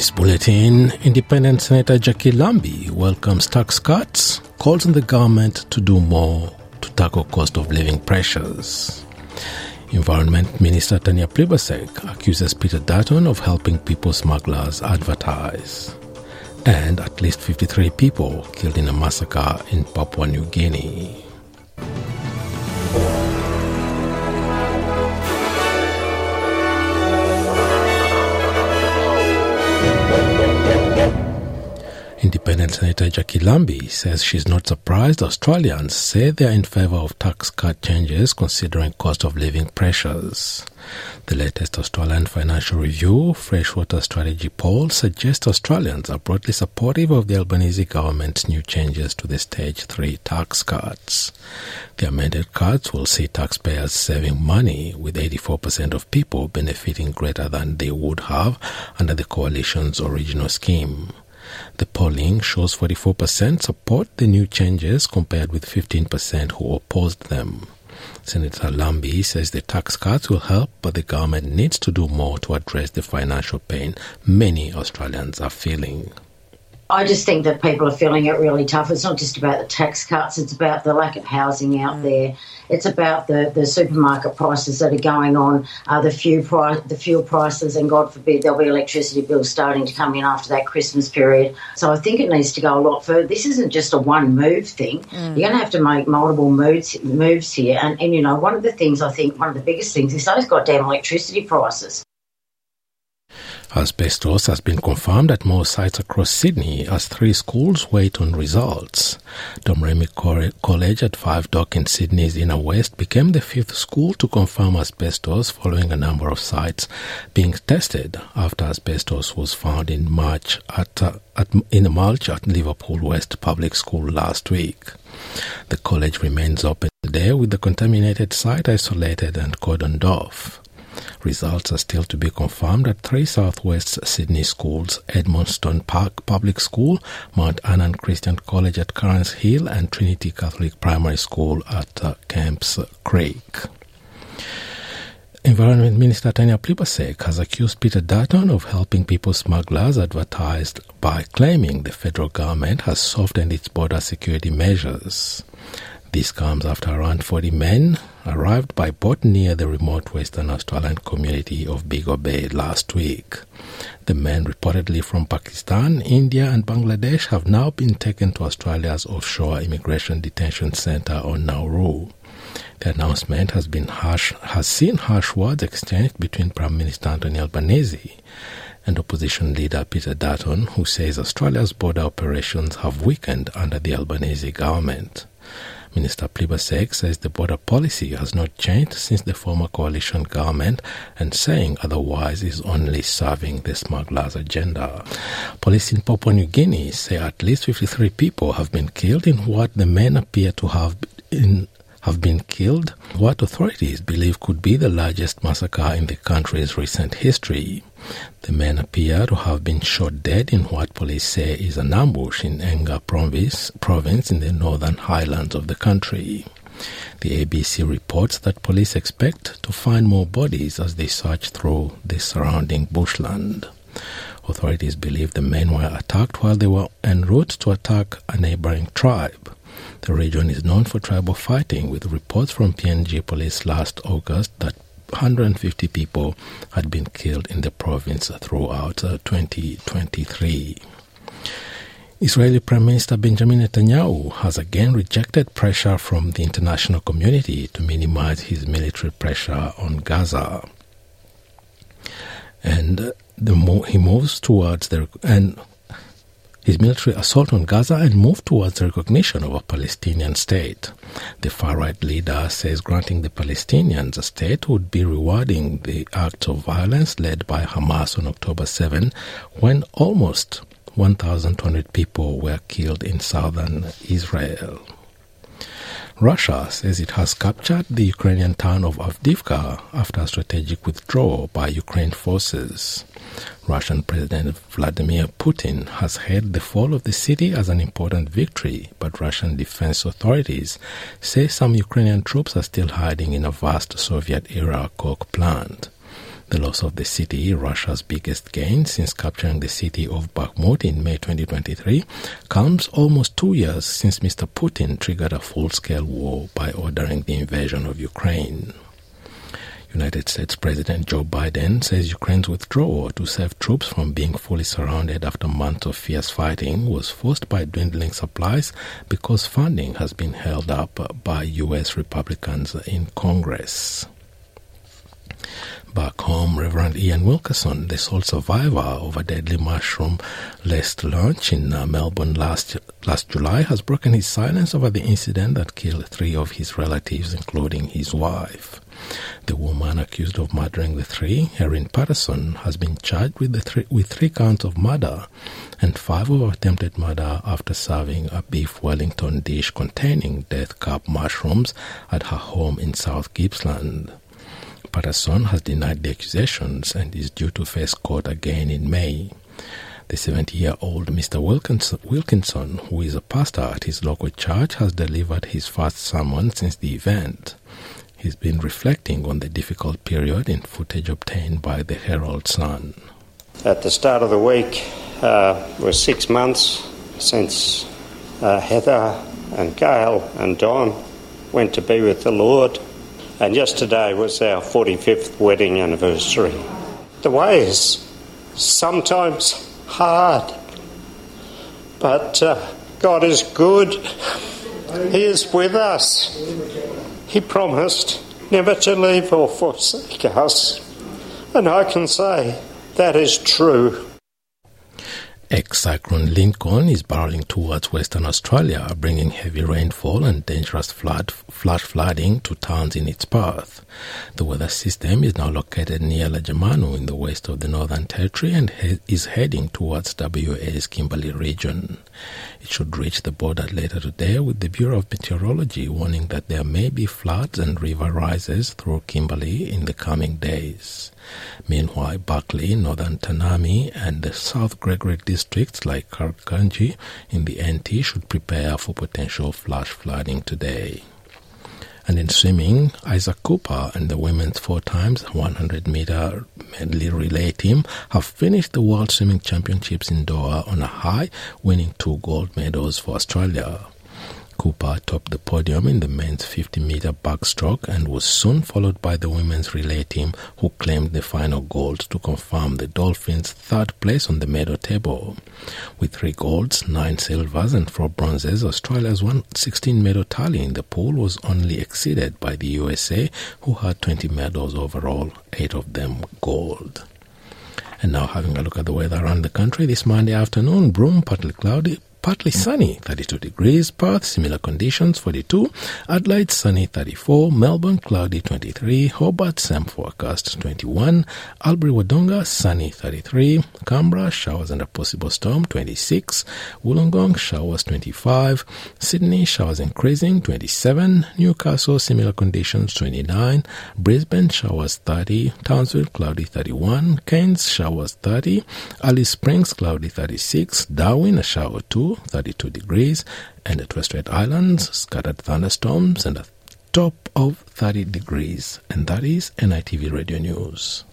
this bulletin, Independent Senator Jacqui Lambie welcomes tax cuts, calls on the government to do more to tackle cost of living pressures. Environment Minister Tanya Plibersek accuses Peter Dutton of helping people smugglers advertise. And at least 53 people killed in a massacre in Papua New Guinea. Independent Senator Jacqui Lambie says she's not surprised Australians say they're in favour of tax cut changes considering cost of living pressures. The latest Australian Financial Review Freshwater Strategy poll suggests Australians are broadly supportive of the Albanese government's new changes to the Stage 3 tax cuts. The amended cuts will see taxpayers saving money, with 84% of people benefiting greater than they would have under the coalition's original scheme. The polling shows 44% support the new changes compared with 15% who opposed them. Senator Lambie says the tax cuts will help, but the government needs to do more to address the financial pain many Australians are feeling. I just think that people are feeling it really tough. It's not just about the tax cuts, it's about the lack of housing out mm. there. It's about the, the supermarket prices that are going on, uh, the, fuel price, the fuel prices, and God forbid there'll be electricity bills starting to come in after that Christmas period. So I think it needs to go a lot further. This isn't just a one move thing. Mm. You're going to have to make multiple moves, moves here. And, and, you know, one of the things I think, one of the biggest things is those goddamn electricity prices. Asbestos has been confirmed at more sites across Sydney as three schools wait on results. Domremy College at Five Dock in Sydney's inner west became the fifth school to confirm asbestos following a number of sites being tested after asbestos was found in March at, uh, at in a mulch at Liverpool West Public School last week. The college remains open today with the contaminated site isolated and cordoned off. Results are still to be confirmed at three Southwest Sydney schools Edmondson Park Public School, Mount Annan Christian College at Carnes Hill, and Trinity Catholic Primary School at uh, Kemps Creek. Environment Minister Tanya Plibersek has accused Peter Dutton of helping people smugglers advertised by claiming the federal government has softened its border security measures. This comes after around 40 men arrived by boat near the remote Western Australian community of Beagle Bay last week. The men, reportedly from Pakistan, India, and Bangladesh, have now been taken to Australia's offshore immigration detention centre on Nauru. The announcement has been harsh, has seen harsh words exchanged between Prime Minister Anthony Albanese and opposition leader Peter Dutton, who says Australia's border operations have weakened under the Albanese government. Minister Plibersek says the border policy has not changed since the former coalition government and saying otherwise is only serving the smugglers' agenda. Police in Papua New Guinea say at least 53 people have been killed in what the men appear to have in have been killed, what authorities believe could be the largest massacre in the country's recent history. The men appear to have been shot dead in what police say is an ambush in Enga province, province in the northern highlands of the country. The ABC reports that police expect to find more bodies as they search through the surrounding bushland. Authorities believe the men were attacked while they were en route to attack a neighboring tribe. The region is known for tribal fighting, with reports from PNG police last August that 150 people had been killed in the province throughout uh, 2023. Israeli Prime Minister Benjamin Netanyahu has again rejected pressure from the international community to minimize his military pressure on Gaza. And uh, the mo- he moves towards the and his military assault on Gaza and move towards the recognition of a Palestinian state. The far right leader says granting the Palestinians a state would be rewarding the acts of violence led by Hamas on October 7 when almost 1,200 people were killed in southern Israel. Russia says it has captured the Ukrainian town of Avdiivka after a strategic withdrawal by Ukraine forces. Russian President Vladimir Putin has hailed the fall of the city as an important victory, but Russian defense authorities say some Ukrainian troops are still hiding in a vast Soviet era coke plant. The loss of the city, Russia's biggest gain since capturing the city of Bakhmut in May 2023, comes almost two years since Mr. Putin triggered a full-scale war by ordering the invasion of Ukraine. United States President Joe Biden says Ukraine's withdrawal to save troops from being fully surrounded after months of fierce fighting was forced by dwindling supplies because funding has been held up by U.S. Republicans in Congress. Back home, Reverend Ian Wilkinson, the sole survivor of a deadly mushroom-laced lunch in uh, Melbourne last last July, has broken his silence over the incident that killed three of his relatives, including his wife. The woman accused of murdering the three, Erin Patterson, has been charged with, three, with three counts of murder and five of attempted murder after serving a beef Wellington dish containing death cap mushrooms at her home in South Gippsland. Patterson has denied the accusations and is due to face court again in May. The 70 year old Mr. Wilkinson, who is a pastor at his local church, has delivered his first sermon since the event. He's been reflecting on the difficult period in footage obtained by the Herald Sun. At the start of the week uh, was six months since uh, Heather and Gail and Don went to be with the Lord and yesterday was our 45th wedding anniversary. The way is sometimes hard, but uh, God is good. He is with us. He promised never to leave or forsake us. And I can say that is true. Ex-cyclone Lincoln is barreling towards Western Australia, bringing heavy rainfall and dangerous flood, flash flooding to towns in its path. The weather system is now located near Lajamanu in the west of the Northern Territory and he- is heading towards WA's Kimberley region. It should reach the border later today, with the Bureau of Meteorology warning that there may be floods and river rises through Kimberley in the coming days. Meanwhile, Barkly, Northern Tanami, and the South Gregory districts like Kalkarindji in the NT should prepare for potential flash flooding today. And in swimming, Isaac Cooper and the women's four times 100 meter medley relay team have finished the World Swimming Championships in Doha on a high, winning two gold medals for Australia. Cooper topped the podium in the men's 50 meter backstroke and was soon followed by the women's relay team, who claimed the final gold to confirm the Dolphins' third place on the medal table. With three golds, nine silvers, and four bronzes, Australia's 116 medal tally in the pool was only exceeded by the USA, who had 20 medals overall, eight of them gold. And now having a look at the weather around the country this Monday afternoon, Broome partly cloudy, partly sunny, 32 degrees. Perth, similar conditions, 42. Adelaide, sunny, 34. Melbourne, cloudy, 23. Hobart, same forecast, 21. Albury Wodonga, sunny, 33. Canberra, showers and a possible storm, 26. Wollongong, showers, 25. Sydney, showers increasing, 27. Newcastle, similar conditions, 29. Brisbane, showers, 30. Townsville, cloudy, 31. Cairns, showers, 30. Alice Springs, cloudy, 36. Darwin, a shower, 2. 32 degrees, and the Strait Islands, scattered thunderstorms and a top of 30 degrees. And that is NITV Radio News.